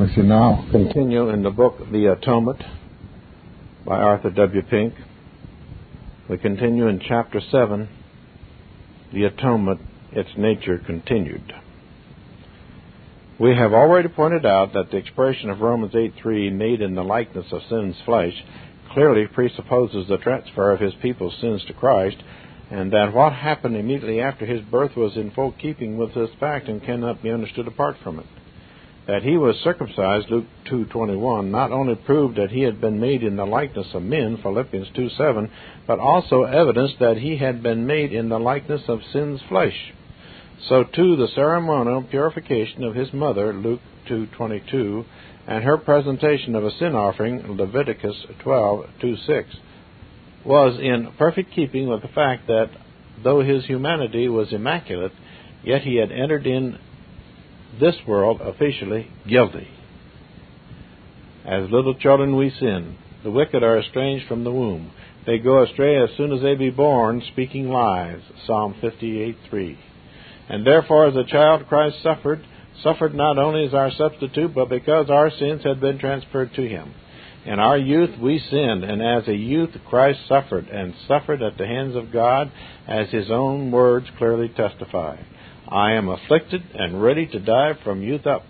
I see now. Continue in the book The Atonement by Arthur W. Pink. We continue in chapter 7 The Atonement, its nature continued. We have already pointed out that the expression of Romans 8:3 made in the likeness of sin's flesh clearly presupposes the transfer of his people's sins to Christ and that what happened immediately after his birth was in full keeping with this fact and cannot be understood apart from it. That he was circumcised, Luke 2:21, not only proved that he had been made in the likeness of men, Philippians 2:7, but also evidenced that he had been made in the likeness of sin's flesh. So too the ceremonial purification of his mother, Luke 2:22, and her presentation of a sin offering, Leviticus 12:2-6 was in perfect keeping with the fact that though his humanity was immaculate, yet he had entered in this world officially guilty. As little children we sin. The wicked are estranged from the womb. They go astray as soon as they be born, speaking lies. Psalm 58:3. And therefore, as a child, Christ suffered, suffered not only as our substitute, but because our sins had been transferred to him. In our youth we sinned, and as a youth Christ suffered, and suffered at the hands of God, as his own words clearly testify. I am afflicted and ready to die from youth up.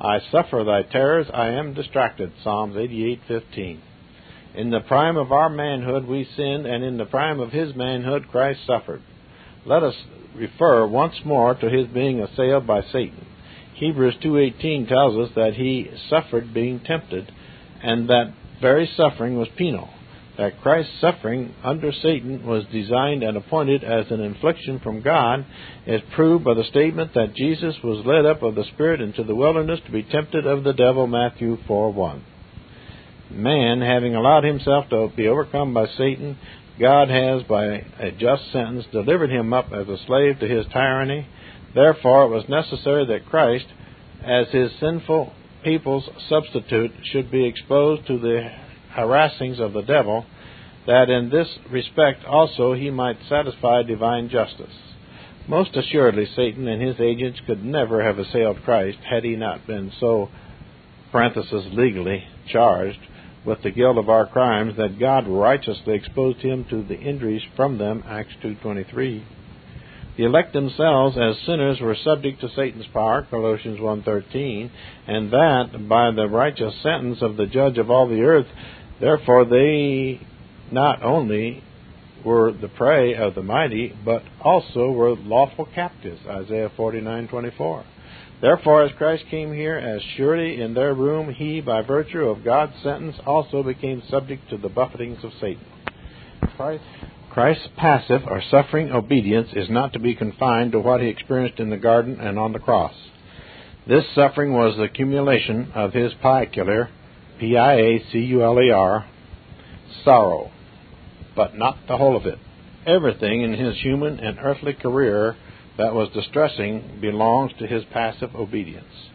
I suffer thy terrors, I am distracted. Psalms 88:15. In the prime of our manhood we sinned, and in the prime of his manhood Christ suffered. Let us refer once more to his being assailed by Satan. Hebrews 2:18 tells us that he suffered being tempted and that very suffering was penal. That Christ's suffering under Satan was designed and appointed as an infliction from God is proved by the statement that Jesus was led up of the Spirit into the wilderness to be tempted of the devil, Matthew 4 1. Man, having allowed himself to be overcome by Satan, God has, by a just sentence, delivered him up as a slave to his tyranny. Therefore, it was necessary that Christ, as his sinful people's substitute should be exposed to the harassings of the devil, that in this respect also he might satisfy divine justice. Most assuredly, Satan and his agents could never have assailed Christ had he not been so, parenthesis, legally charged with the guilt of our crimes that God righteously exposed him to the injuries from them, Acts 2.23. The elect themselves as sinners were subject to Satan's power, Colossians 1:13, and that by the righteous sentence of the judge of all the earth, therefore they not only were the prey of the mighty, but also were lawful captives, Isaiah 49:24. Therefore, as Christ came here, as surely in their room he, by virtue of God's sentence, also became subject to the buffetings of Satan. Christ Christ's passive or suffering obedience is not to be confined to what he experienced in the garden and on the cross. This suffering was the accumulation of his piacular, P I A C U L E R, sorrow, but not the whole of it. Everything in his human and earthly career that was distressing belongs to his passive obedience.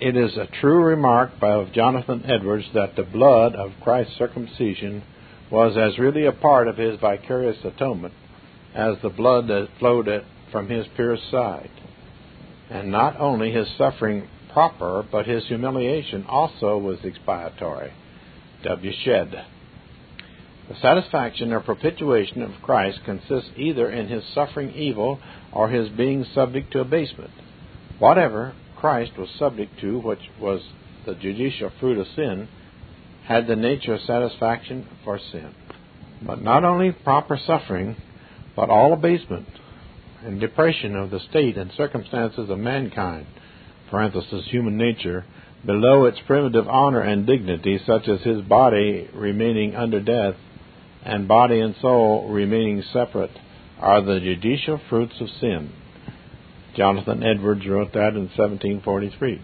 It is a true remark by Jonathan Edwards that the blood of Christ's circumcision was as really a part of his vicarious atonement as the blood that flowed from his pierced side. And not only his suffering proper, but his humiliation also was expiatory. W. Shedd. The satisfaction or propitiation of Christ consists either in his suffering evil or his being subject to abasement. Whatever Christ was subject to, which was the judicial fruit of sin, had the nature of satisfaction for sin. But not only proper suffering, but all abasement and depression of the state and circumstances of mankind, parenthesis, human nature, below its primitive honor and dignity, such as his body remaining under death and body and soul remaining separate, are the judicial fruits of sin. Jonathan Edwards wrote that in 1743.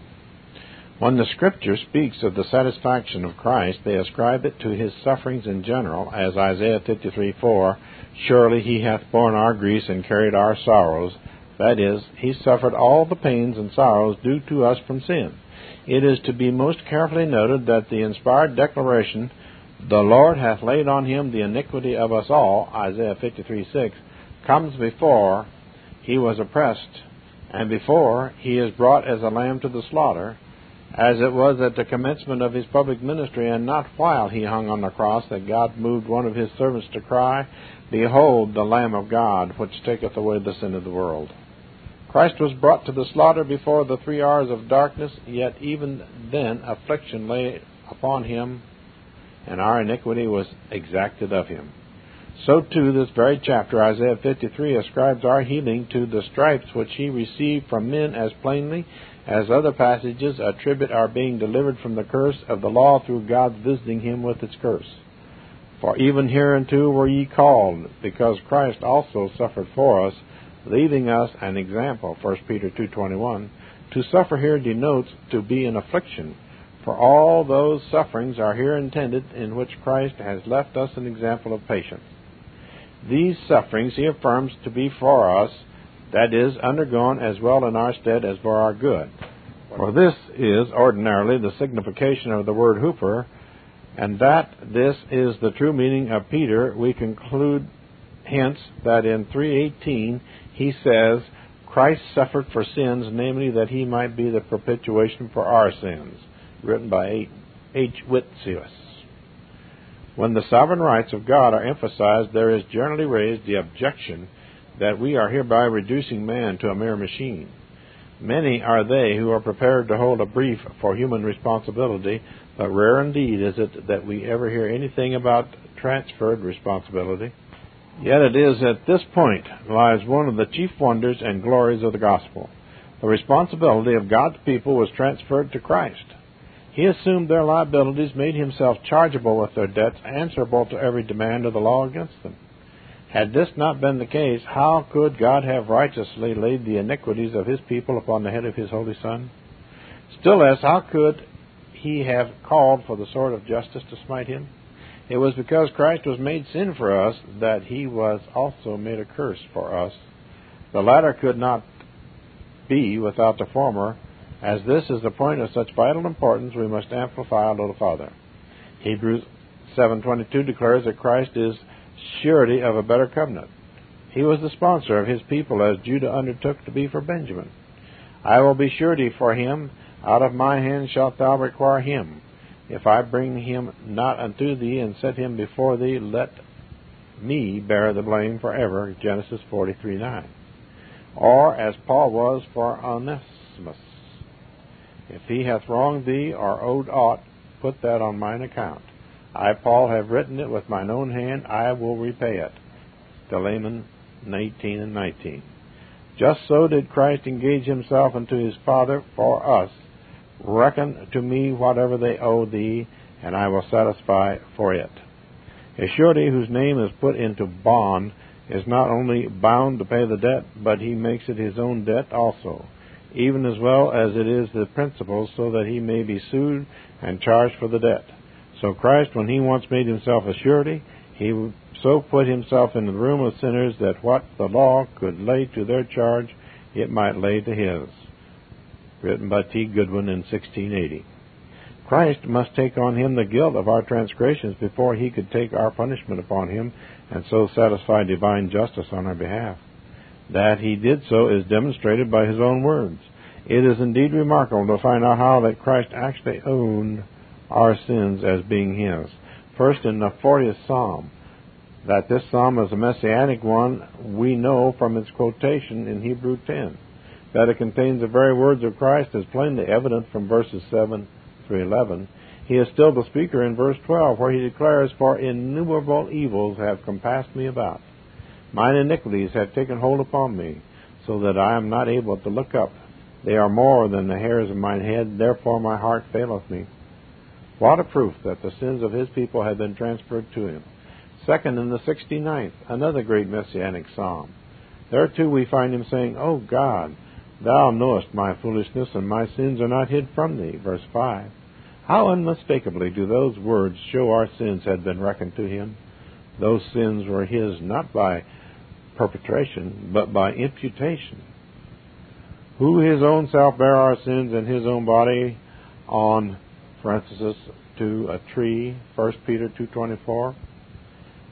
When the Scripture speaks of the satisfaction of Christ, they ascribe it to his sufferings in general, as Isaiah 53:4, "Surely he hath borne our griefs and carried our sorrows." That is, he suffered all the pains and sorrows due to us from sin. It is to be most carefully noted that the inspired declaration, "The Lord hath laid on him the iniquity of us all," Isaiah 53:6, comes before he was oppressed, and before he is brought as a lamb to the slaughter as it was at the commencement of his public ministry, and not while he hung on the cross, that God moved one of his servants to cry, Behold the Lamb of God, which taketh away the sin of the world. Christ was brought to the slaughter before the three hours of darkness, yet even then affliction lay upon him, and our iniquity was exacted of him. So too this very chapter, Isaiah 53, ascribes our healing to the stripes which he received from men as plainly as other passages attribute our being delivered from the curse of the law through God's visiting him with its curse. For even hereunto were ye called, because Christ also suffered for us, leaving us an example, 1 Peter 2.21. To suffer here denotes to be in affliction, for all those sufferings are here intended in which Christ has left us an example of patience. These sufferings he affirms to be for us, that is, undergone as well in our stead as for our good. For this is ordinarily the signification of the word huper, and that this is the true meaning of Peter, we conclude hence that in 318 he says, Christ suffered for sins, namely that he might be the propitiation for our sins, written by H. Witsius. When the sovereign rights of God are emphasized, there is generally raised the objection that we are hereby reducing man to a mere machine. Many are they who are prepared to hold a brief for human responsibility, but rare indeed is it that we ever hear anything about transferred responsibility. Yet it is at this point lies one of the chief wonders and glories of the gospel. The responsibility of God's people was transferred to Christ. He assumed their liabilities, made himself chargeable with their debts, answerable to every demand of the law against them. Had this not been the case, how could God have righteously laid the iniquities of his people upon the head of his holy Son? Still less, how could he have called for the sword of justice to smite him? It was because Christ was made sin for us that he was also made a curse for us. The latter could not be without the former, as this is the point of such vital importance, we must amplify a little farther. Hebrews 7:22 declares that Christ is surety of a better covenant. He was the sponsor of his people as Judah undertook to be for Benjamin. I will be surety for him, out of my hand shalt thou require him. If I bring him not unto thee and set him before thee, let me bear the blame forever. Genesis 43:9. Or as Paul was for Onesimus. If he hath wronged thee or owed aught, put that on mine account. I, Paul, have written it with mine own hand, I will repay it. Philemon 19 and 19. Just so did Christ engage himself unto his Father for us. Reckon to me whatever they owe thee, and I will satisfy for it. A surety whose name is put into bond is not only bound to pay the debt, but he makes it his own debt also even as well as it is the principal, so that he may be sued and charged for the debt. So Christ, when he once made himself a surety, he so put himself in the room of sinners that what the law could lay to their charge, it might lay to his. Written by T. Goodwin in 1680. Christ must take on him the guilt of our transgressions before he could take our punishment upon him and so satisfy divine justice on our behalf. That he did so is demonstrated by his own words. It is indeed remarkable to find out how that Christ actually owned our sins as being his. First, in the 40th Psalm, that this psalm is a messianic one, we know from its quotation in Hebrew 10. That it contains the very words of Christ is plainly evident from verses 7 through 11. He is still the speaker in verse 12, where he declares, For innumerable evils have compassed me about. Mine iniquities have taken hold upon me, so that I am not able to look up. They are more than the hairs of mine head, therefore my heart faileth me. What a proof that the sins of his people have been transferred to him. Second, in the 69th, another great messianic psalm. There too we find him saying, O God, thou knowest my foolishness, and my sins are not hid from thee. Verse 5. How unmistakably do those words show our sins had been reckoned to him? Those sins were his not by perpetration, but by imputation. Who his own self bare our sins in his own body on, parenthesis, to a tree, 1 Peter 2.24.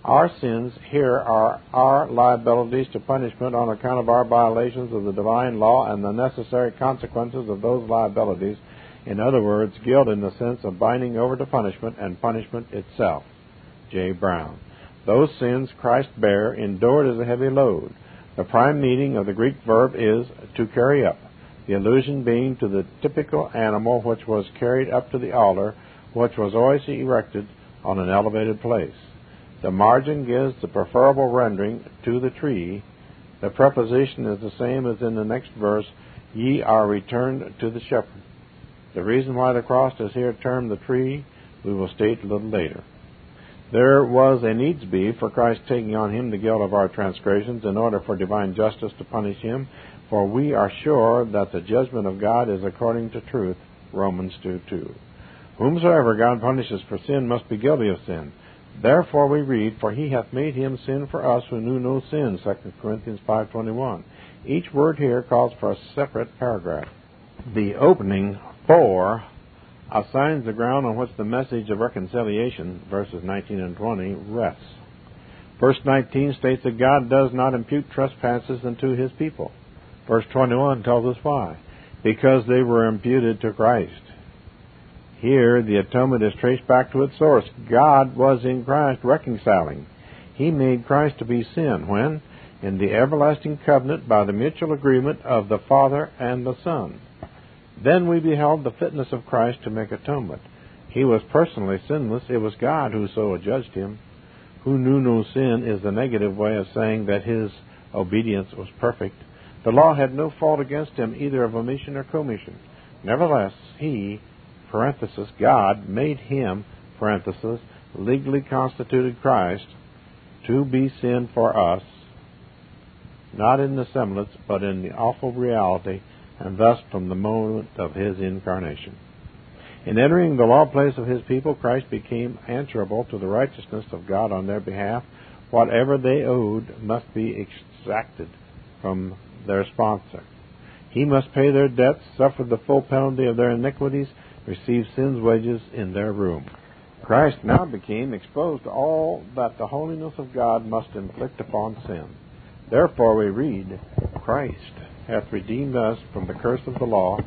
Our sins here are our liabilities to punishment on account of our violations of the divine law and the necessary consequences of those liabilities In other words, guilt in the sense of binding over to punishment and punishment itself. J. Brown. Those sins Christ bare endured as a heavy load. The prime meaning of the Greek verb is to carry up, the allusion being to the typical animal which was carried up to the altar, which was always erected on an elevated place. The margin gives the preferable rendering to the tree. The preposition is the same as in the next verse, ye are returned to the shepherd. The reason why the cross is here termed the tree, we will state a little later. There was a needs be for Christ taking on him the guilt of our transgressions in order for divine justice to punish him, for we are sure that the judgment of God is according to truth. Romans 2 2. Whomsoever God punishes for sin must be guilty of sin. Therefore we read, For he hath made him sin for us who knew no sin, 2 Corinthians 5.21. Each word here calls for a separate paragraph. The opening, for, assigns the ground on which the message of reconciliation, verses 19 and 20, rests. Verse 19 states that God does not impute trespasses unto his people. Verse 21 tells us why. Because they were imputed to Christ. Here, the atonement is traced back to its source. God was in Christ reconciling. He made Christ to be sin when? In the everlasting covenant by the mutual agreement of the Father and the Son. Then we beheld the fitness of Christ to make atonement. He was personally sinless. It was God who so adjudged him. Who knew no sin is the negative way of saying that his obedience was perfect. The law had no fault against him, either of omission or commission. Nevertheless, he, parenthesis, God, made him, parenthesis, legally constituted Christ to be sin for us, not in the semblance, but in the awful reality and thus from the moment of his incarnation. In entering the law place of his people, Christ became answerable to the righteousness of God on their behalf. Whatever they owed must be exacted from their sponsor. He must pay their debts, suffer the full penalty of their iniquities, receive sin's wages in their room. Christ now became exposed to all that the holiness of God must inflict upon sin. Therefore we read, Christ hath redeemed us from the curse of the law,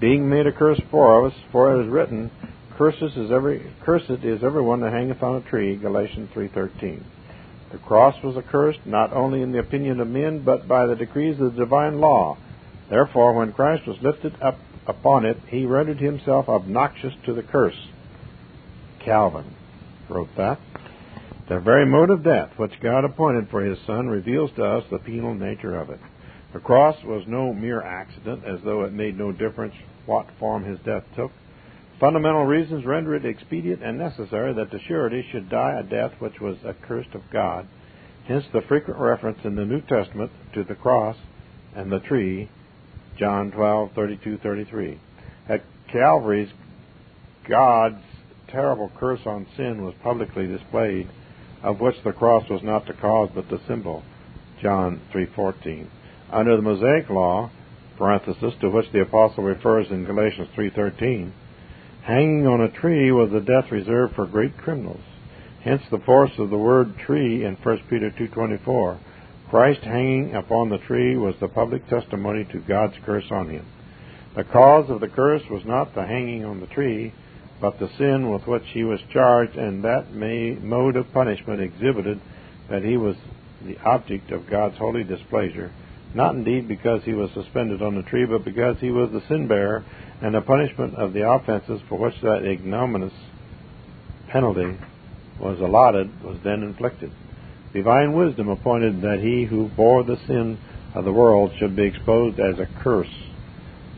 being made a curse for us, for it is written, Cursed is every cursed is everyone that hangeth on a tree, Galatians three thirteen. The cross was accursed not only in the opinion of men, but by the decrees of the divine law. Therefore, when Christ was lifted up upon it, he rendered himself obnoxious to the curse. Calvin wrote that. The very mode of death which God appointed for his Son reveals to us the penal nature of it. The cross was no mere accident, as though it made no difference what form his death took. Fundamental reasons render it expedient and necessary that the surety should die a death which was accursed of God. Hence the frequent reference in the New Testament to the cross and the tree, John 12:32-33. At Calvary's, God's terrible curse on sin was publicly displayed, of which the cross was not the cause but the symbol, John 3:14. Under the Mosaic law, parenthesis, to which the apostle refers in Galatians 3:13, hanging on a tree was a death reserved for great criminals. Hence the force of the word tree in 1 Peter 2:24. Christ hanging upon the tree was the public testimony to God's curse on him. The cause of the curse was not the hanging on the tree, but the sin with which he was charged, and that may, mode of punishment exhibited that he was the object of God's holy displeasure not indeed because he was suspended on the tree, but because he was the sin bearer, and the punishment of the offenses for which that ignominious penalty was allotted was then inflicted. Divine wisdom appointed that he who bore the sin of the world should be exposed as a curse,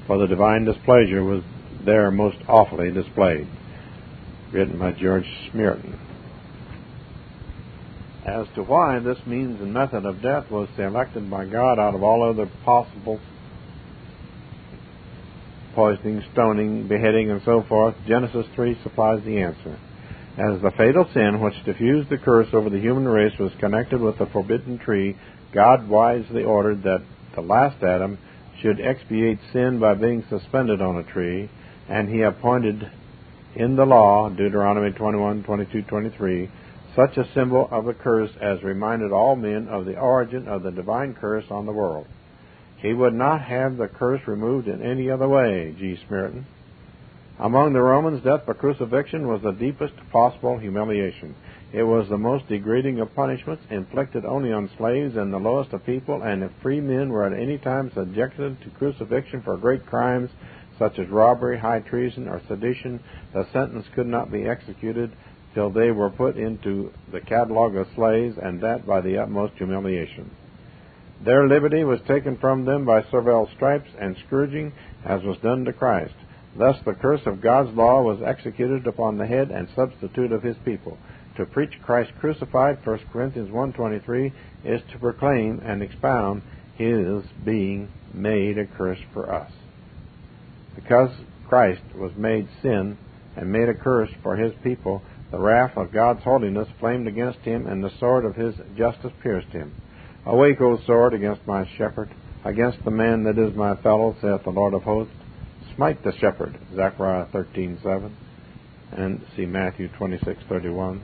for the divine displeasure was there most awfully displayed. Written by George Smeaton as to why this means and method of death was selected by God out of all other possible poisoning, stoning, beheading, and so forth, Genesis 3 supplies the answer. As the fatal sin which diffused the curse over the human race was connected with the forbidden tree, God wisely ordered that the last Adam should expiate sin by being suspended on a tree, and he appointed in the law, Deuteronomy 21, 22, 23, such a symbol of the curse as reminded all men of the origin of the divine curse on the world. He would not have the curse removed in any other way, G. Smeaton. Among the Romans, death by crucifixion was the deepest possible humiliation. It was the most degrading of punishments, inflicted only on slaves and the lowest of people, and if free men were at any time subjected to crucifixion for great crimes such as robbery, high treason, or sedition, the sentence could not be executed till they were put into the catalogue of slaves, and that by the utmost humiliation. Their liberty was taken from them by servile stripes and scourging, as was done to Christ. Thus the curse of God's law was executed upon the head and substitute of his people. To preach Christ crucified, 1 Corinthians 1.23, is to proclaim and expound his being made a curse for us. Because Christ was made sin and made a curse for his people, the wrath of God's holiness flamed against him, and the sword of his justice pierced him. Awake, O sword, against my shepherd, against the man that is my fellow, saith the Lord of hosts. Smite the shepherd, Zechariah 13:7 and see Matthew 26:31.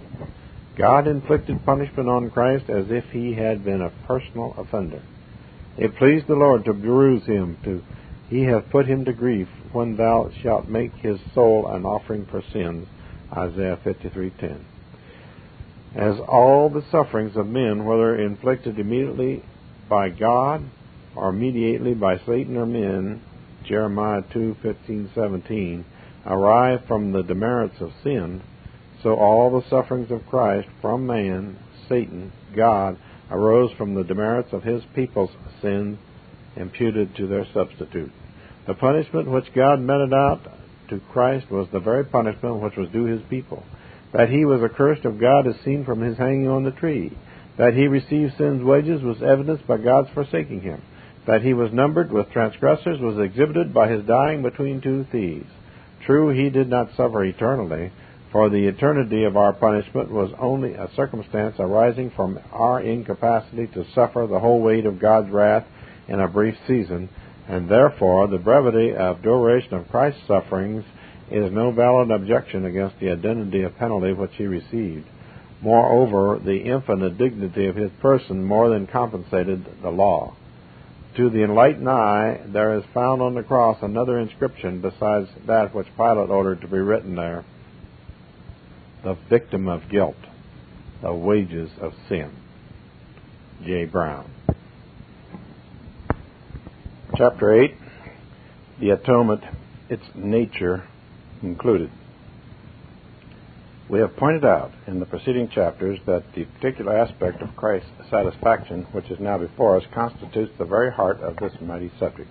God inflicted punishment on Christ as if he had been a personal offender. It pleased the Lord to bruise him, to he hath put him to grief when thou shalt make his soul an offering for sins. Isaiah 53:10. As all the sufferings of men, whether inflicted immediately by God or mediately by Satan or men, Jeremiah 2:15-17, arise from the demerits of sin, so all the sufferings of Christ from man, Satan, God, arose from the demerits of his people's sins imputed to their substitute. The punishment which God meted out to Christ was the very punishment which was due his people. That he was accursed of God is seen from his hanging on the tree. That he received sin's wages was evidenced by God's forsaking him. That he was numbered with transgressors was exhibited by his dying between two thieves. True, he did not suffer eternally, for the eternity of our punishment was only a circumstance arising from our incapacity to suffer the whole weight of God's wrath in a brief season, and therefore the brevity of duration of Christ's sufferings is no valid objection against the identity of penalty which he received. Moreover, the infinite dignity of his person more than compensated the law. To the enlightened eye, there is found on the cross another inscription besides that which Pilate ordered to be written there The victim of guilt, the wages of sin. J. Brown. Chapter 8 The Atonement, its nature included. We have pointed out in the preceding chapters that the particular aspect of Christ's satisfaction, which is now before us, constitutes the very heart of this mighty subject.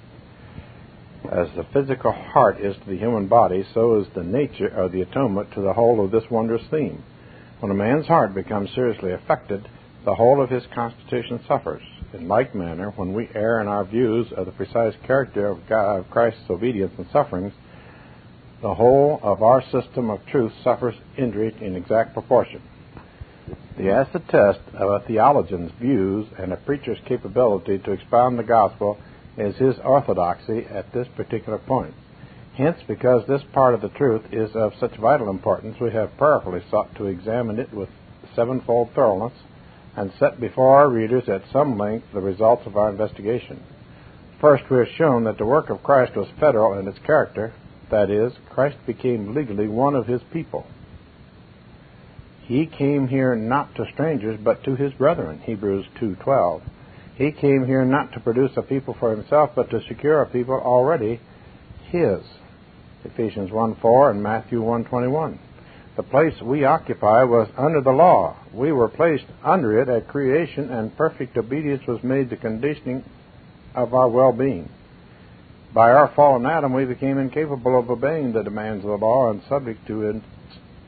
As the physical heart is to the human body, so is the nature of the atonement to the whole of this wondrous theme. When a man's heart becomes seriously affected, the whole of his constitution suffers. In like manner, when we err in our views of the precise character of, God, of Christ's obedience and sufferings, the whole of our system of truth suffers injury in exact proportion. The acid test of a theologian's views and a preacher's capability to expound the gospel is his orthodoxy at this particular point. Hence, because this part of the truth is of such vital importance, we have prayerfully sought to examine it with sevenfold thoroughness and set before our readers at some length the results of our investigation. First, we have shown that the work of Christ was federal in its character, that is, Christ became legally one of his people. He came here not to strangers, but to his brethren, Hebrews 2.12. He came here not to produce a people for himself, but to secure a people already his, Ephesians 1.4 and Matthew 1.21. The place we occupy was under the law. We were placed under it at creation, and perfect obedience was made the conditioning of our well-being. By our fallen Adam, we became incapable of obeying the demands of the law and subject to its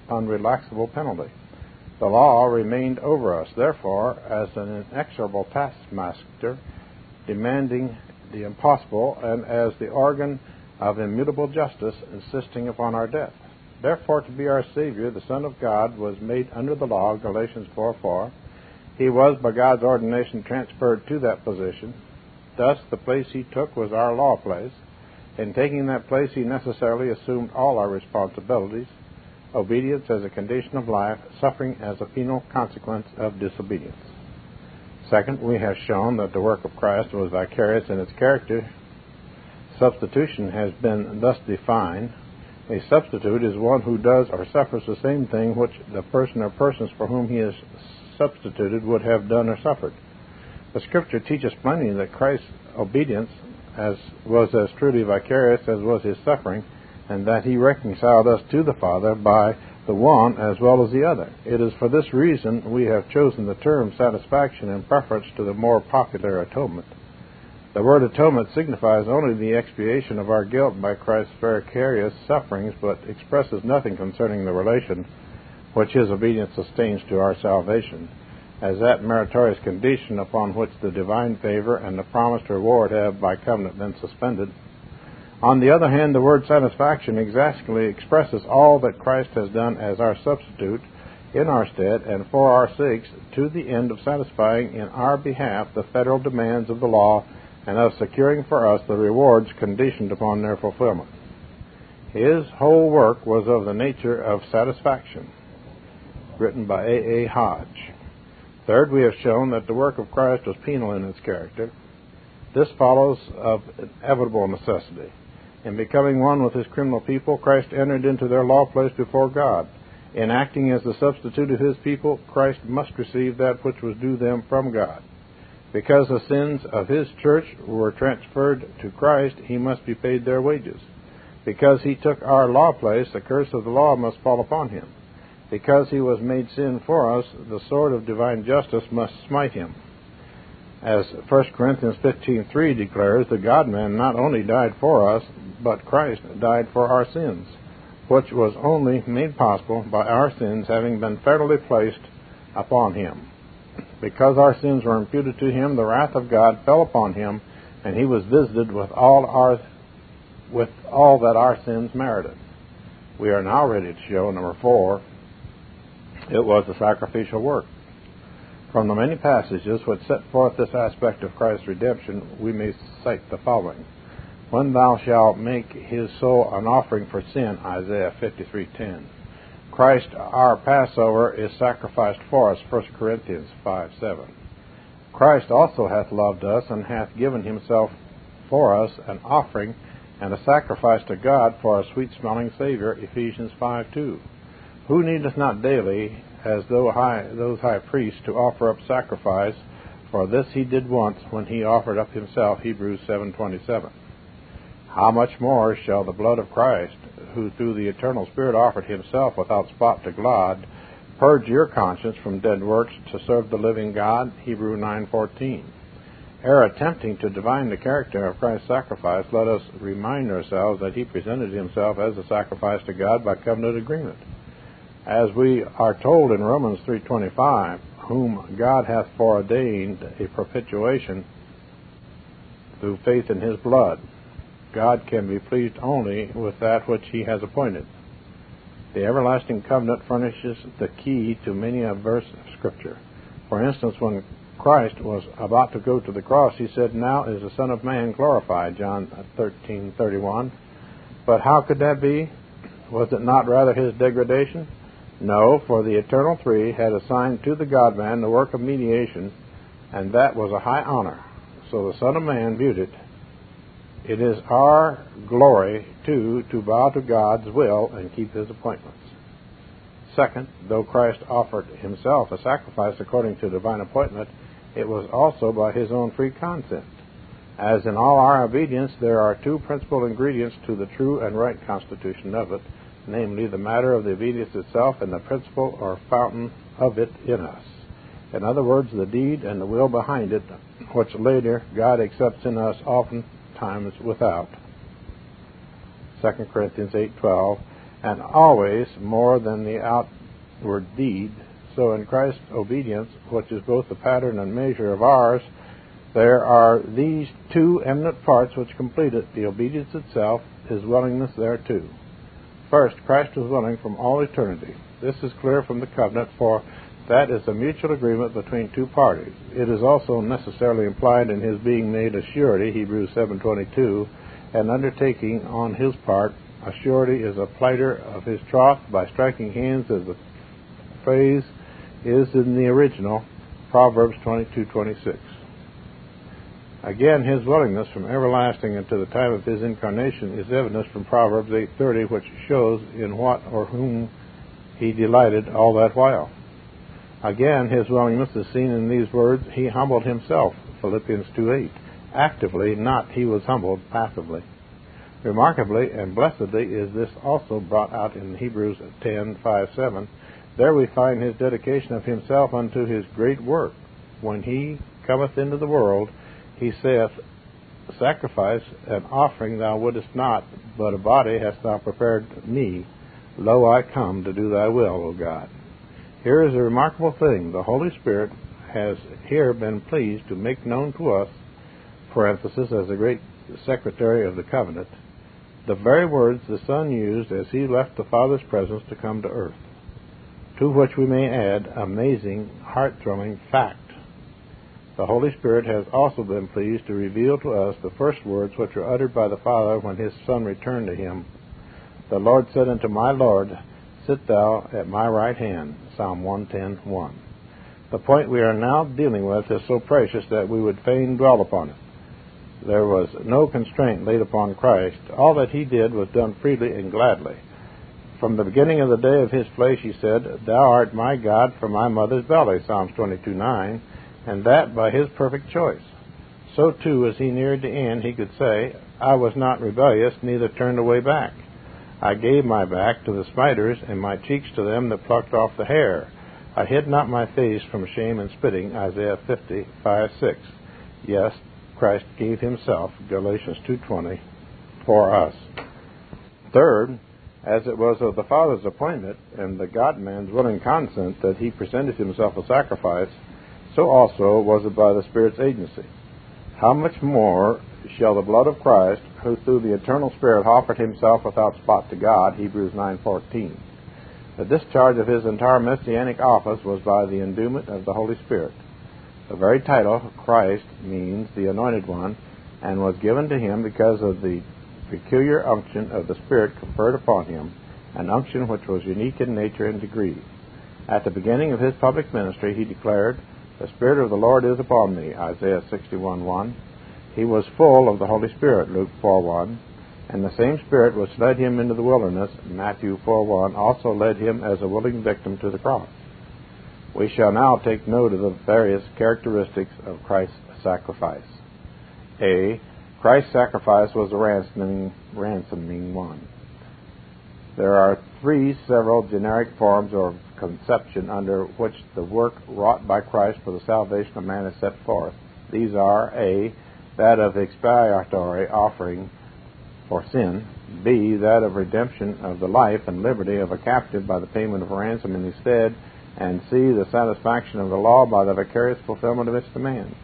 unrelaxable penalty. The law remained over us, therefore, as an inexorable taskmaster demanding the impossible and as the organ of immutable justice insisting upon our death. Therefore, to be our Savior, the Son of God was made under the law, Galatians 4 4. He was, by God's ordination, transferred to that position, Thus, the place he took was our law place. In taking that place, he necessarily assumed all our responsibilities obedience as a condition of life, suffering as a penal consequence of disobedience. Second, we have shown that the work of Christ was vicarious in its character. Substitution has been thus defined A substitute is one who does or suffers the same thing which the person or persons for whom he is substituted would have done or suffered. The Scripture teaches plainly that Christ's obedience as was as truly vicarious as was his suffering, and that he reconciled us to the Father by the one as well as the other. It is for this reason we have chosen the term satisfaction in preference to the more popular atonement. The word atonement signifies only the expiation of our guilt by Christ's vicarious sufferings, but expresses nothing concerning the relation which his obedience sustains to our salvation, as that meritorious condition upon which the divine favor and the promised reward have by covenant been suspended. On the other hand, the word satisfaction exactly expresses all that Christ has done as our substitute in our stead and for our sakes to the end of satisfying in our behalf the federal demands of the law and of securing for us the rewards conditioned upon their fulfillment. His whole work was of the nature of satisfaction. Written by A. A. Hodge. Third, we have shown that the work of Christ was penal in its character. This follows of inevitable necessity. In becoming one with his criminal people, Christ entered into their law place before God. In acting as the substitute of his people, Christ must receive that which was due them from God. Because the sins of his church were transferred to Christ, he must be paid their wages. Because he took our law place, the curse of the law must fall upon him. Because he was made sin for us, the sword of divine justice must smite him. As 1 Corinthians 15:3 declares, the God-man not only died for us, but Christ died for our sins, which was only made possible by our sins having been federally placed upon him. Because our sins were imputed to him, the wrath of God fell upon him, and he was visited with all our with all that our sins merited. We are now ready to show number four. It was the sacrificial work. From the many passages which set forth this aspect of Christ's redemption, we may cite the following: "When thou shalt make his soul an offering for sin," Isaiah 53:10. Christ, our Passover, is sacrificed for us, 1 Corinthians 5:7. Christ also hath loved us, and hath given himself for us an offering and a sacrifice to God for a sweet smelling Savior, Ephesians 5 2. Who needeth not daily, as high, those high priests, to offer up sacrifice? For this he did once when he offered up himself, Hebrews 7:27. How much more shall the blood of Christ, who through the eternal Spirit offered himself without spot to God, purge your conscience from dead works to serve the living God. Hebrew 9:14. Ere attempting to divine the character of Christ's sacrifice, let us remind ourselves that he presented himself as a sacrifice to God by covenant agreement. As we are told in Romans 3:25, whom God hath foreordained a propitiation through faith in his blood. God can be pleased only with that which he has appointed. The everlasting covenant furnishes the key to many a verse of Scripture. For instance, when Christ was about to go to the cross, he said, Now is the Son of Man glorified, John 13:31. But how could that be? Was it not rather his degradation? No, for the eternal three had assigned to the God man the work of mediation, and that was a high honor. So the Son of Man viewed it it is our glory, too, to bow to God's will and keep His appointments. Second, though Christ offered Himself a sacrifice according to divine appointment, it was also by His own free consent. As in all our obedience, there are two principal ingredients to the true and right constitution of it, namely, the matter of the obedience itself and the principle or fountain of it in us. In other words, the deed and the will behind it, which later God accepts in us oftentimes without. 2 Corinthians 8:12, and always more than the outward deed. So in Christ's obedience, which is both the pattern and measure of ours, there are these two eminent parts which complete it: the obedience itself, his willingness thereto. First, Christ was willing from all eternity. This is clear from the covenant, for that is a mutual agreement between two parties. It is also necessarily implied in his being made a surety, Hebrews 7:22, an undertaking on his part. A surety is a plighter of his troth by striking hands, as the phrase is in the original, Proverbs 22:26. Again, his willingness from everlasting unto the time of his incarnation is evident from Proverbs 8:30, which shows in what or whom he delighted all that while. Again, his willingness is seen in these words, he humbled himself, Philippians 2:8. Actively, not he was humbled passively. Remarkably and blessedly is this also brought out in Hebrews 10:5-7. There we find his dedication of himself unto his great work. When he cometh into the world, he saith, Sacrifice and offering thou wouldest not, but a body hast thou prepared me. Lo, I come to do thy will, O God. Here is a remarkable thing. The Holy Spirit has here been pleased to make known to us, parenthesis, as the great secretary of the covenant, the very words the Son used as he left the Father's presence to come to earth. To which we may add amazing, heart thrilling fact. The Holy Spirit has also been pleased to reveal to us the first words which were uttered by the Father when his Son returned to him. The Lord said unto my Lord, Sit thou at my right hand. Psalm 110.1. The point we are now dealing with is so precious that we would fain dwell upon it. There was no constraint laid upon Christ. All that he did was done freely and gladly. From the beginning of the day of his flesh, he said, Thou art my God from my mother's belly, Psalms 22 9, and that by his perfect choice. So too, as he neared the end, he could say, I was not rebellious, neither turned away back. I gave my back to the spiders, and my cheeks to them that plucked off the hair. I hid not my face from shame and spitting, Isaiah 50, 5, 6. Yes, Christ gave himself, Galatians 2.20, for us. Third, as it was of the Father's appointment and the God-man's willing consent that he presented himself a sacrifice, so also was it by the Spirit's agency. How much more shall the blood of Christ, who through the eternal Spirit offered himself without spot to God, Hebrews 9:14. The discharge of his entire messianic office was by the endowment of the Holy Spirit. The very title, Christ, means the Anointed One, and was given to him because of the peculiar unction of the Spirit conferred upon him, an unction which was unique in nature and degree. At the beginning of his public ministry, he declared, The Spirit of the Lord is upon me, Isaiah 61:1. He was full of the Holy Spirit, Luke 4:1, and the same Spirit which led him into the wilderness, Matthew 4:1, also led him as a willing victim to the cross. We shall now take note of the various characteristics of Christ's sacrifice. A. Christ's sacrifice was a ransoming, ransoming one. There are three several generic forms of conception under which the work wrought by Christ for the salvation of man is set forth. These are A. That of expiatory offering for sin. B. That of redemption of the life and liberty of a captive by the payment of a ransom in his stead and C, the satisfaction of the law by the vicarious fulfillment of its demands.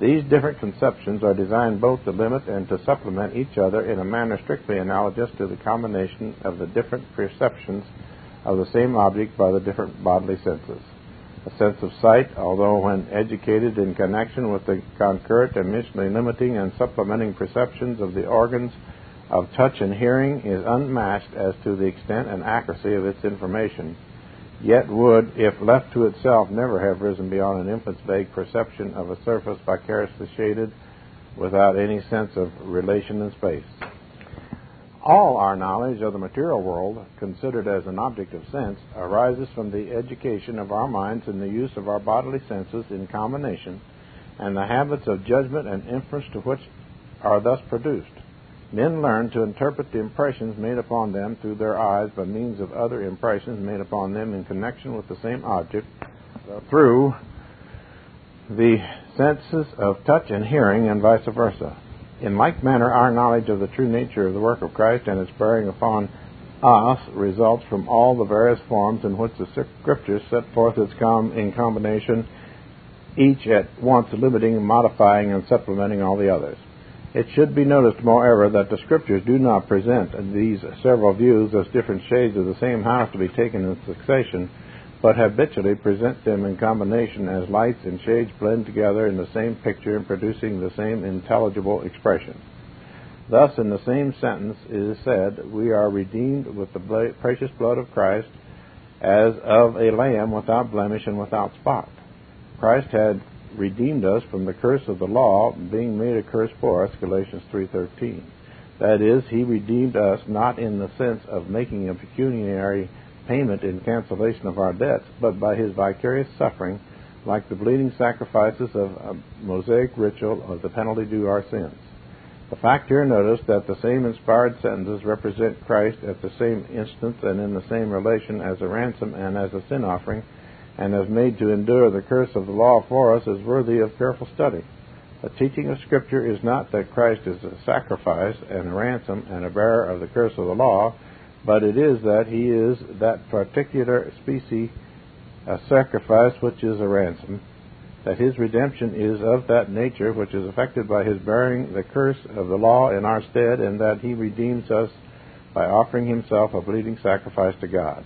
These different conceptions are designed both to limit and to supplement each other in a manner strictly analogous to the combination of the different perceptions of the same object by the different bodily senses. A sense of sight, although when educated in connection with the concurrent and mutually limiting and supplementing perceptions of the organs of touch and hearing, is unmatched as to the extent and accuracy of its information yet would, if left to itself, never have risen beyond an infant's vague perception of a surface vicariously shaded without any sense of relation in space. All our knowledge of the material world, considered as an object of sense, arises from the education of our minds in the use of our bodily senses in combination, and the habits of judgment and inference to which are thus produced. Men learn to interpret the impressions made upon them through their eyes by means of other impressions made upon them in connection with the same object through the senses of touch and hearing, and vice versa. In like manner, our knowledge of the true nature of the work of Christ and its bearing upon us results from all the various forms in which the Scriptures set forth its com- in combination, each at once limiting, modifying, and supplementing all the others. It should be noticed, moreover, that the Scriptures do not present these several views as different shades of the same house to be taken in succession, but habitually present them in combination as lights and shades blend together in the same picture and producing the same intelligible expression. Thus, in the same sentence, it is said, We are redeemed with the precious blood of Christ as of a lamb without blemish and without spot. Christ had redeemed us from the curse of the law, being made a curse for us, Galatians 3.13. That is, he redeemed us not in the sense of making a pecuniary payment in cancellation of our debts, but by his vicarious suffering, like the bleeding sacrifices of a Mosaic ritual of the penalty due our sins. The fact here noticed that the same inspired sentences represent Christ at the same instance and in the same relation as a ransom and as a sin offering, and as made to endure the curse of the law for us is worthy of careful study. The teaching of Scripture is not that Christ is a sacrifice and a ransom and a bearer of the curse of the law, but it is that he is that particular species a sacrifice which is a ransom, that his redemption is of that nature which is effected by his bearing the curse of the law in our stead, and that he redeems us by offering himself a bleeding sacrifice to God.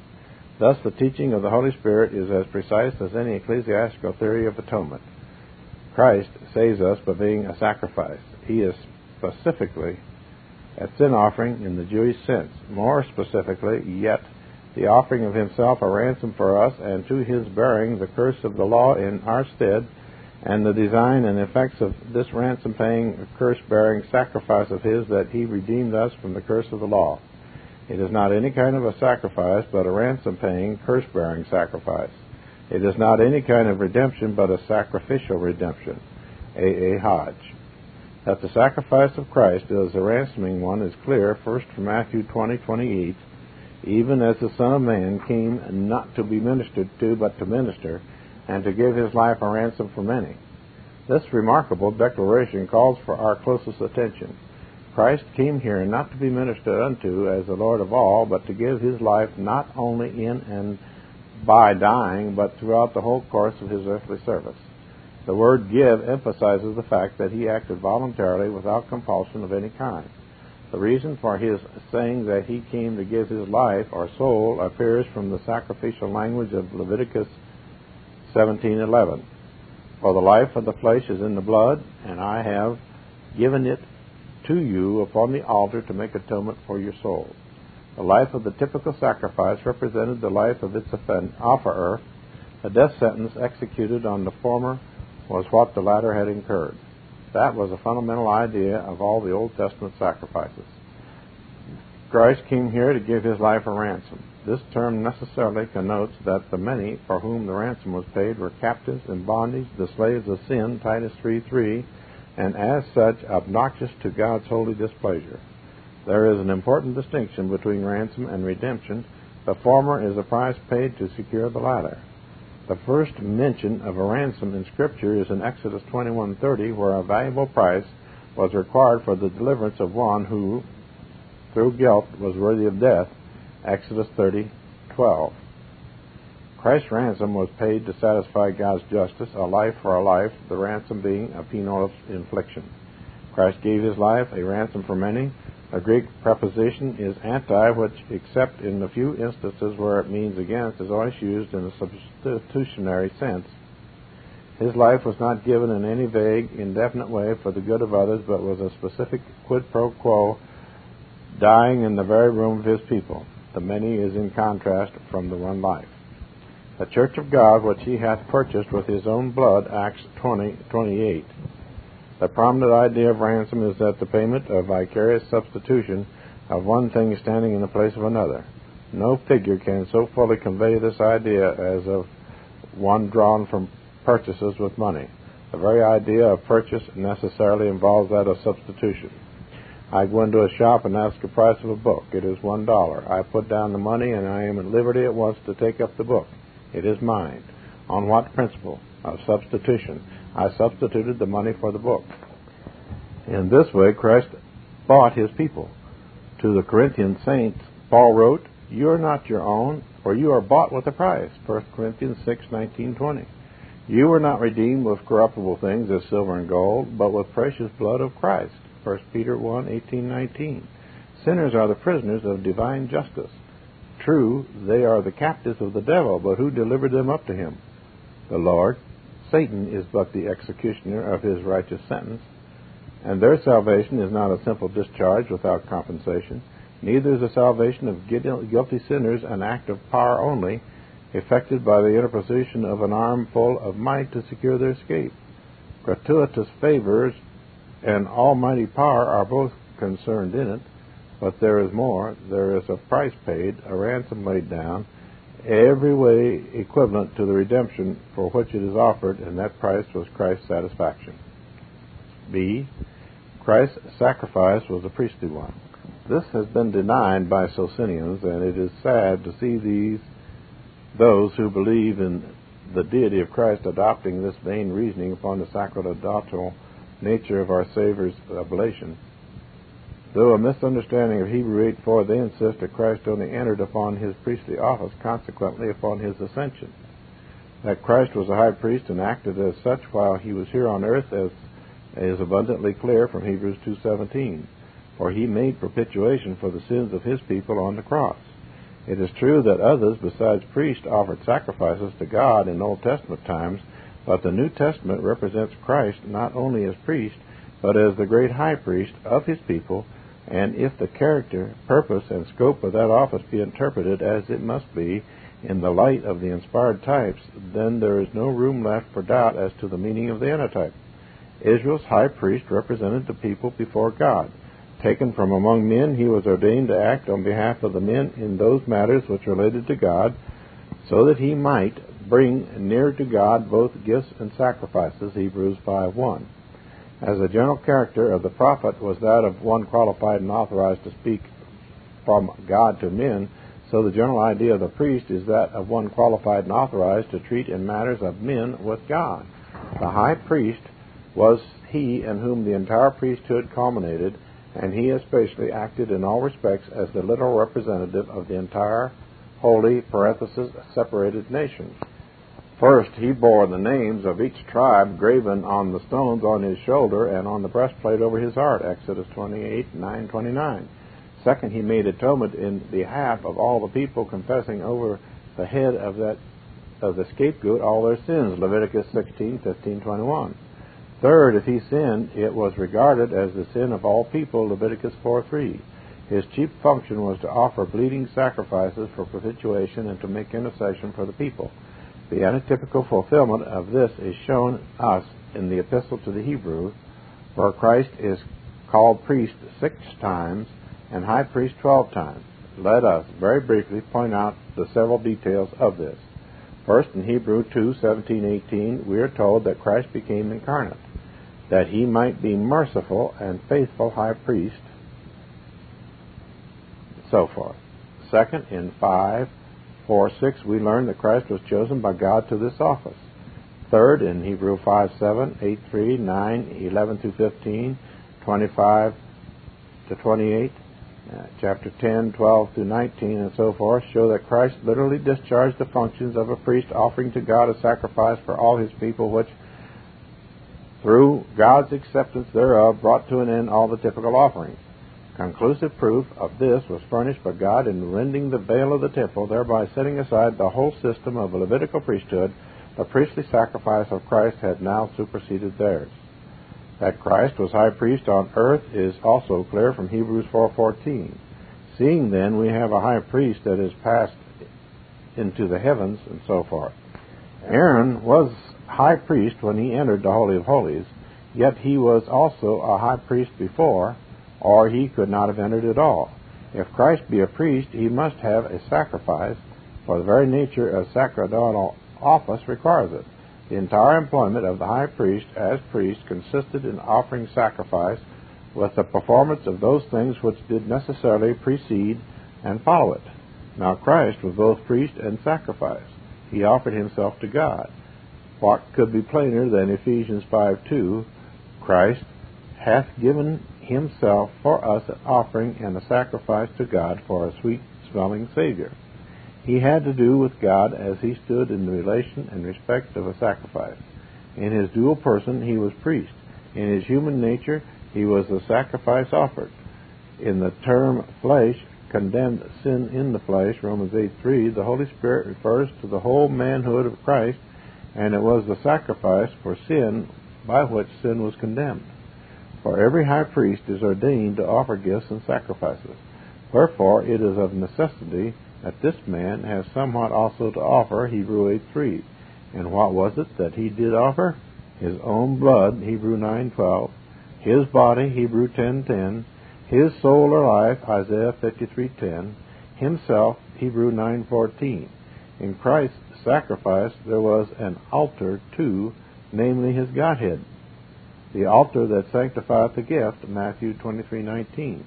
Thus, the teaching of the Holy Spirit is as precise as any ecclesiastical theory of atonement. Christ saves us by being a sacrifice. He is specifically a sin offering in the Jewish sense. More specifically, yet, the offering of himself a ransom for us, and to his bearing the curse of the law in our stead, and the design and effects of this ransom paying, curse bearing sacrifice of his, that he redeemed us from the curse of the law. It is not any kind of a sacrifice, but a ransom paying, curse bearing sacrifice. It is not any kind of redemption, but a sacrificial redemption. A. A. Hodge. That the sacrifice of Christ is a ransoming one is clear first from Matthew 20, even as the Son of Man came not to be ministered to, but to minister, and to give his life a ransom for many. This remarkable declaration calls for our closest attention. Christ came here not to be ministered unto as the Lord of all, but to give his life not only in and by dying, but throughout the whole course of his earthly service. The word give emphasizes the fact that he acted voluntarily without compulsion of any kind. The reason for his saying that he came to give his life or soul appears from the sacrificial language of Leviticus 17:11. For the life of the flesh is in the blood, and I have given it to you upon the altar to make atonement for your souls. The life of the typical sacrifice represented the life of its offerer. a death sentence executed on the former was what the latter had incurred. That was a fundamental idea of all the Old Testament sacrifices. Christ came here to give his life a ransom. This term necessarily connotes that the many for whom the ransom was paid were captives in bondage, the slaves of sin, Titus 3:3, and as such obnoxious to God's holy displeasure. There is an important distinction between ransom and redemption. The former is a price paid to secure the latter. The first mention of a ransom in Scripture is in Exodus 21:30, where a valuable price was required for the deliverance of one who, through guilt, was worthy of death. Exodus 30:12. Christ's ransom was paid to satisfy God's justice, a life for a life, the ransom being a penal infliction. Christ gave his life, a ransom for many, a Greek preposition is anti, which, except in the few instances where it means against, is always used in a substitutionary sense. His life was not given in any vague, indefinite way for the good of others, but was a specific quid pro quo, dying in the very room of his people. The many is in contrast from the one life. The church of God, which he hath purchased with his own blood, Acts 20, 28. The prominent idea of ransom is that the payment of vicarious substitution of one thing standing in the place of another. No figure can so fully convey this idea as of one drawn from purchases with money. The very idea of purchase necessarily involves that of substitution. I go into a shop and ask the price of a book. It is one dollar. I put down the money and I am at liberty at once to take up the book. It is mine. On what principle? Of substitution. I substituted the money for the book. In this way, Christ bought his people. To the Corinthian saints, Paul wrote, You are not your own, for you are bought with a price. 1 Corinthians 6, 19, 20. You were not redeemed with corruptible things as silver and gold, but with precious blood of Christ. 1 Peter 1, 18, 19. Sinners are the prisoners of divine justice. True, they are the captives of the devil, but who delivered them up to him? The Lord. Satan is but the executioner of his righteous sentence, and their salvation is not a simple discharge without compensation. Neither is the salvation of guilty sinners an act of power only, effected by the interposition of an arm full of might to secure their escape. Gratuitous favors and almighty power are both concerned in it, but there is more. There is a price paid, a ransom laid down, every way equivalent to the redemption for which it is offered, and that price was Christ's satisfaction. B. Christ's sacrifice was a priestly one. This has been denied by Socinians, and it is sad to see these those who believe in the deity of Christ adopting this vain reasoning upon the sacerdotal nature of our Savior's oblation. Though a misunderstanding of Hebrew 8.4, they insist that Christ only entered upon his priestly office, consequently upon his ascension. That Christ was a high priest and acted as such while he was here on earth as is abundantly clear from Hebrews 2.17, for he made propitiation for the sins of his people on the cross. It is true that others besides priests offered sacrifices to God in Old Testament times, but the New Testament represents Christ not only as priest, but as the great high priest of his people, and if the character, purpose, and scope of that office be interpreted as it must be in the light of the inspired types, then there is no room left for doubt as to the meaning of the antitype. Israel's high priest represented the people before God. Taken from among men, he was ordained to act on behalf of the men in those matters which related to God, so that he might bring near to God both gifts and sacrifices, Hebrews 5.1. As the general character of the prophet was that of one qualified and authorized to speak from God to men, so the general idea of the priest is that of one qualified and authorized to treat in matters of men with God. The high priest was he in whom the entire priesthood culminated, and he especially acted in all respects as the literal representative of the entire holy parenthesis separated nation. First, he bore the names of each tribe graven on the stones on his shoulder and on the breastplate over his heart. Exodus 28, 9, 29. Second, he made atonement in behalf of all the people, confessing over the head of that of the scapegoat all their sins. Leviticus 16, 15, 21. Third, if he sinned, it was regarded as the sin of all people. Leviticus 4:3. His chief function was to offer bleeding sacrifices for propitiation and to make intercession for the people. The antitypical fulfillment of this is shown us in the Epistle to the Hebrews, where Christ is called priest six times and high priest twelve times. Let us very briefly point out the several details of this. First, in Hebrew 2 17 18, we are told that Christ became incarnate, that he might be merciful and faithful high priest, so forth. Second, in 5 4 6, we learn that Christ was chosen by God to this office. Third, in Hebrew 5 7, 8 3, 9, 11 to 15, 25 to 28, uh, chapter 10, 12 to 19, and so forth, show that Christ literally discharged the functions of a priest offering to God a sacrifice for all his people, which, through God's acceptance thereof, brought to an end all the typical offerings. Conclusive proof of this was furnished by God in rending the veil of the temple, thereby setting aside the whole system of a Levitical priesthood. The priestly sacrifice of Christ had now superseded theirs. That Christ was high priest on earth is also clear from Hebrews 4:14. Seeing then we have a high priest that is passed into the heavens and so forth. Aaron was high priest when he entered the holy of holies, yet he was also a high priest before or he could not have entered at all. If Christ be a priest, he must have a sacrifice, for the very nature of sacerdotal office requires it. The entire employment of the high priest as priest consisted in offering sacrifice with the performance of those things which did necessarily precede and follow it. Now Christ was both priest and sacrifice. He offered himself to God. What could be plainer than Ephesians 5 2? Christ hath given himself for us an offering and a sacrifice to God for a sweet smelling Savior. He had to do with God as he stood in the relation and respect of a sacrifice. In his dual person, he was priest. In his human nature, he was the sacrifice offered. In the term flesh, condemned sin in the flesh, Romans 8 3, the Holy Spirit refers to the whole manhood of Christ, and it was the sacrifice for sin by which sin was condemned. For every high priest is ordained to offer gifts and sacrifices. Wherefore it is of necessity that this man has somewhat also to offer, Hebrew 8.3. And what was it that he did offer? his own blood, Hebrew 9:12, his body, Hebrew 10:10, his soul or life, Isaiah 53:10, himself, Hebrew 9:14. In Christ's sacrifice there was an altar too, namely his Godhead. The altar that sanctifieth the gift, Matthew 23:19.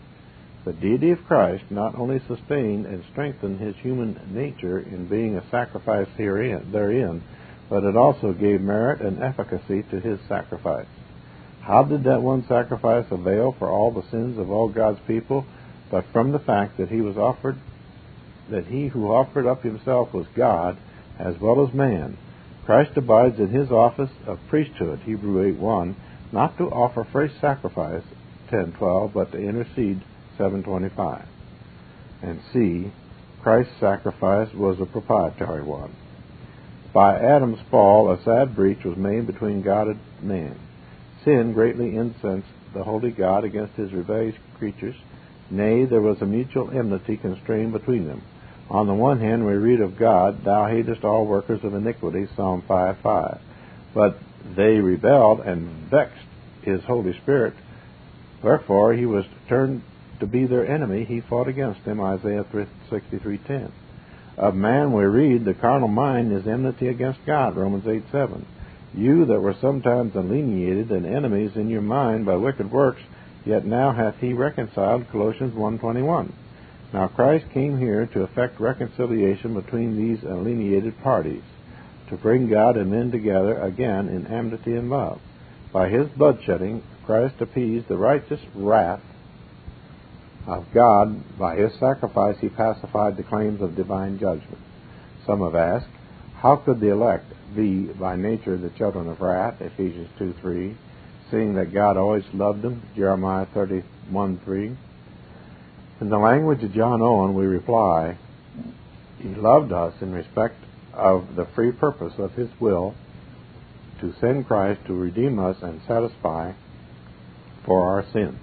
The deity of Christ not only sustained and strengthened his human nature in being a sacrifice herein, therein, but it also gave merit and efficacy to his sacrifice. How did that one sacrifice avail for all the sins of all God's people? But from the fact that he was offered that he who offered up himself was God as well as man. Christ abides in his office of priesthood, Hebrew 8:1, not to offer fresh sacrifice, 10:12, but to intercede, 7:25. And C, Christ's sacrifice was a propitiatory one. By Adam's fall, a sad breach was made between God and man. Sin greatly incensed the holy God against his rebellious creatures. Nay, there was a mutual enmity constrained between them. On the one hand, we read of God, Thou hatest all workers of iniquity, Psalm 5 5. But they rebelled and vexed his Holy Spirit. Wherefore he was turned to be their enemy. He fought against them, Isaiah 63:10. Of man we read, the carnal mind is enmity against God, Romans 8 7. You that were sometimes alienated and enemies in your mind by wicked works, yet now hath he reconciled, Colossians 1.21. Now Christ came here to effect reconciliation between these alienated parties, to bring God and men together again in amity and love. By his bloodshedding, Christ appeased the righteous wrath of God. By his sacrifice, he pacified the claims of divine judgment. Some have asked, how could the elect be by nature the children of wrath, Ephesians 2 3, seeing that God always loved them, Jeremiah 31 3? In the language of John Owen, we reply, He loved us in respect of the free purpose of His will to send Christ to redeem us and satisfy for our sins.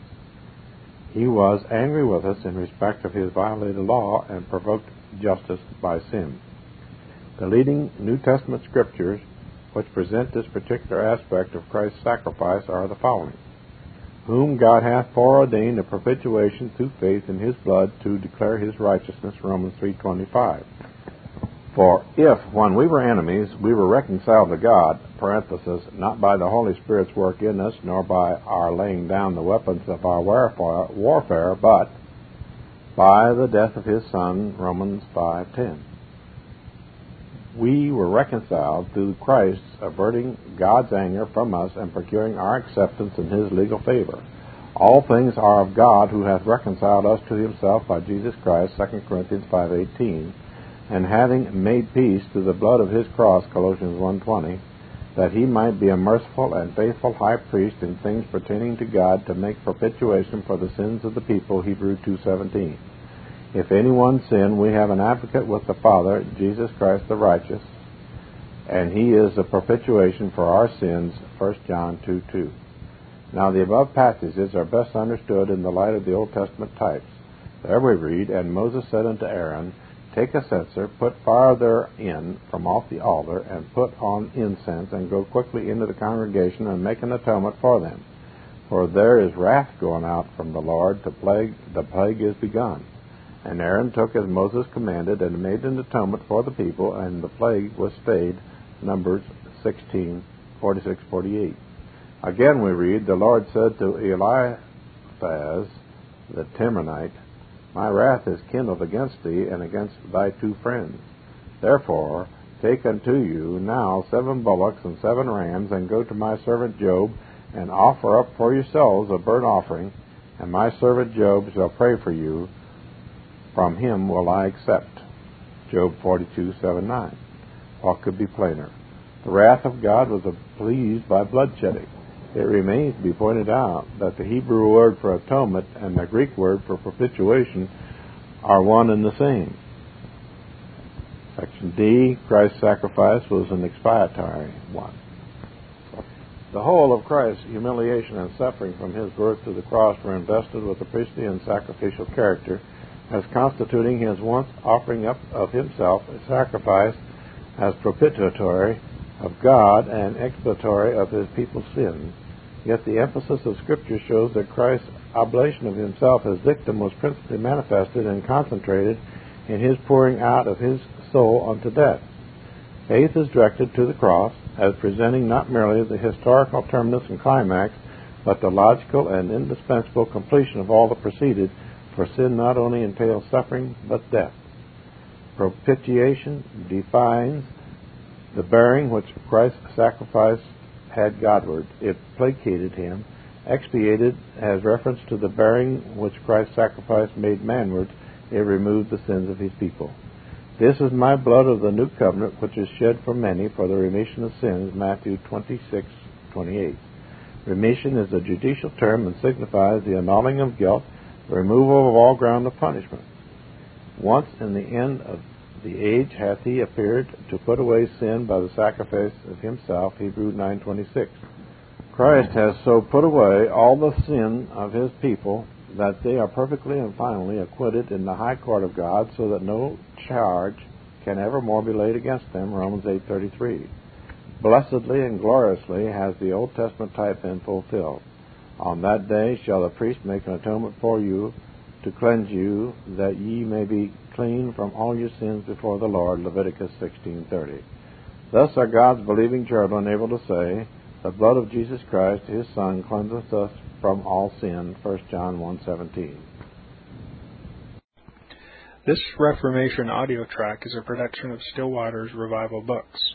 He was angry with us in respect of His violated law and provoked justice by sin. The leading New Testament scriptures which present this particular aspect of Christ's sacrifice are the following whom God hath foreordained a propitiation through faith in his blood to declare his righteousness, Romans 3.25. For if, when we were enemies, we were reconciled to God, parenthesis, not by the Holy Spirit's work in us, nor by our laying down the weapons of our warfare, but by the death of his Son, Romans 5.10 we were reconciled through Christ averting God's anger from us and procuring our acceptance in his legal favor. All things are of God who hath reconciled us to himself by Jesus Christ, 2 Corinthians 5.18, and having made peace through the blood of his cross, Colossians 1.20, that he might be a merciful and faithful high priest in things pertaining to God to make propitiation for the sins of the people, Hebrew 2.17. If anyone sin, we have an advocate with the Father, Jesus Christ the righteous, and he is the propitiation for our sins, 1 John 2 2. Now, the above passages are best understood in the light of the Old Testament types. There we read, And Moses said unto Aaron, Take a censer, put fire therein from off the altar, and put on incense, and go quickly into the congregation, and make an atonement for them. For there is wrath going out from the Lord, the plague, the plague is begun. And Aaron took as Moses commanded and made an atonement for the people, and the plague was stayed. Numbers 16, 46, 48. Again we read, The Lord said to Eliphaz the Temanite, My wrath is kindled against thee and against thy two friends. Therefore, take unto you now seven bullocks and seven rams, and go to my servant Job, and offer up for yourselves a burnt offering, and my servant Job shall pray for you from him will I accept. Job 42, 7, 9. What could be plainer? The wrath of God was appeased by bloodshedding. It remains to be pointed out that the Hebrew word for atonement and the Greek word for propitiation are one and the same. Section D, Christ's sacrifice was an expiatory one. The whole of Christ's humiliation and suffering from his birth to the cross were invested with a priestly and sacrificial character as constituting his once offering up of himself a sacrifice as propitiatory of God and expiatory of his people's sins. Yet the emphasis of Scripture shows that Christ's oblation of himself as victim was principally manifested and concentrated in his pouring out of his soul unto death. Faith is directed to the cross as presenting not merely the historical terminus and climax, but the logical and indispensable completion of all that preceded, for sin not only entails suffering but death. Propitiation defines the bearing which Christ's sacrifice had Godward. It placated him. Expiated has reference to the bearing which Christ's sacrifice made manward. It removed the sins of his people. This is my blood of the new covenant, which is shed for many for the remission of sins. Matthew 26:28. Remission is a judicial term and signifies the annulling of guilt, removal of all ground of punishment. Once in the end of the age hath he appeared to put away sin by the sacrifice of himself. Hebrew 9:26. Christ has so put away all the sin of his people that they are perfectly and finally acquitted in the high court of God, so that no charge can ever more be laid against them. Romans 8:33. Blessedly and gloriously has the Old Testament type been fulfilled. On that day shall the priest make an atonement for you to cleanse you, that ye may be clean from all your sins before the Lord. Leviticus 16:30. Thus are God's believing children able to say, "The blood of Jesus Christ, His Son, cleanseth us from all sin." 1 John 1:17. This Reformation audio track is a production of Still Waters Revival Books.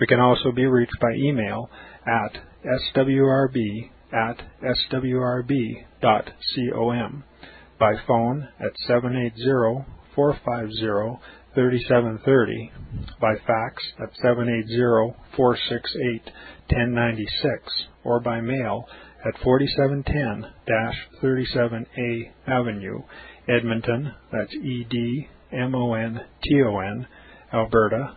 We can also be reached by email at swrb at swrb.com, by phone at 780 450 3730, by fax at 780 468 1096, or by mail at 4710 37A Avenue, Edmonton, that's E D M O N T O N, Alberta,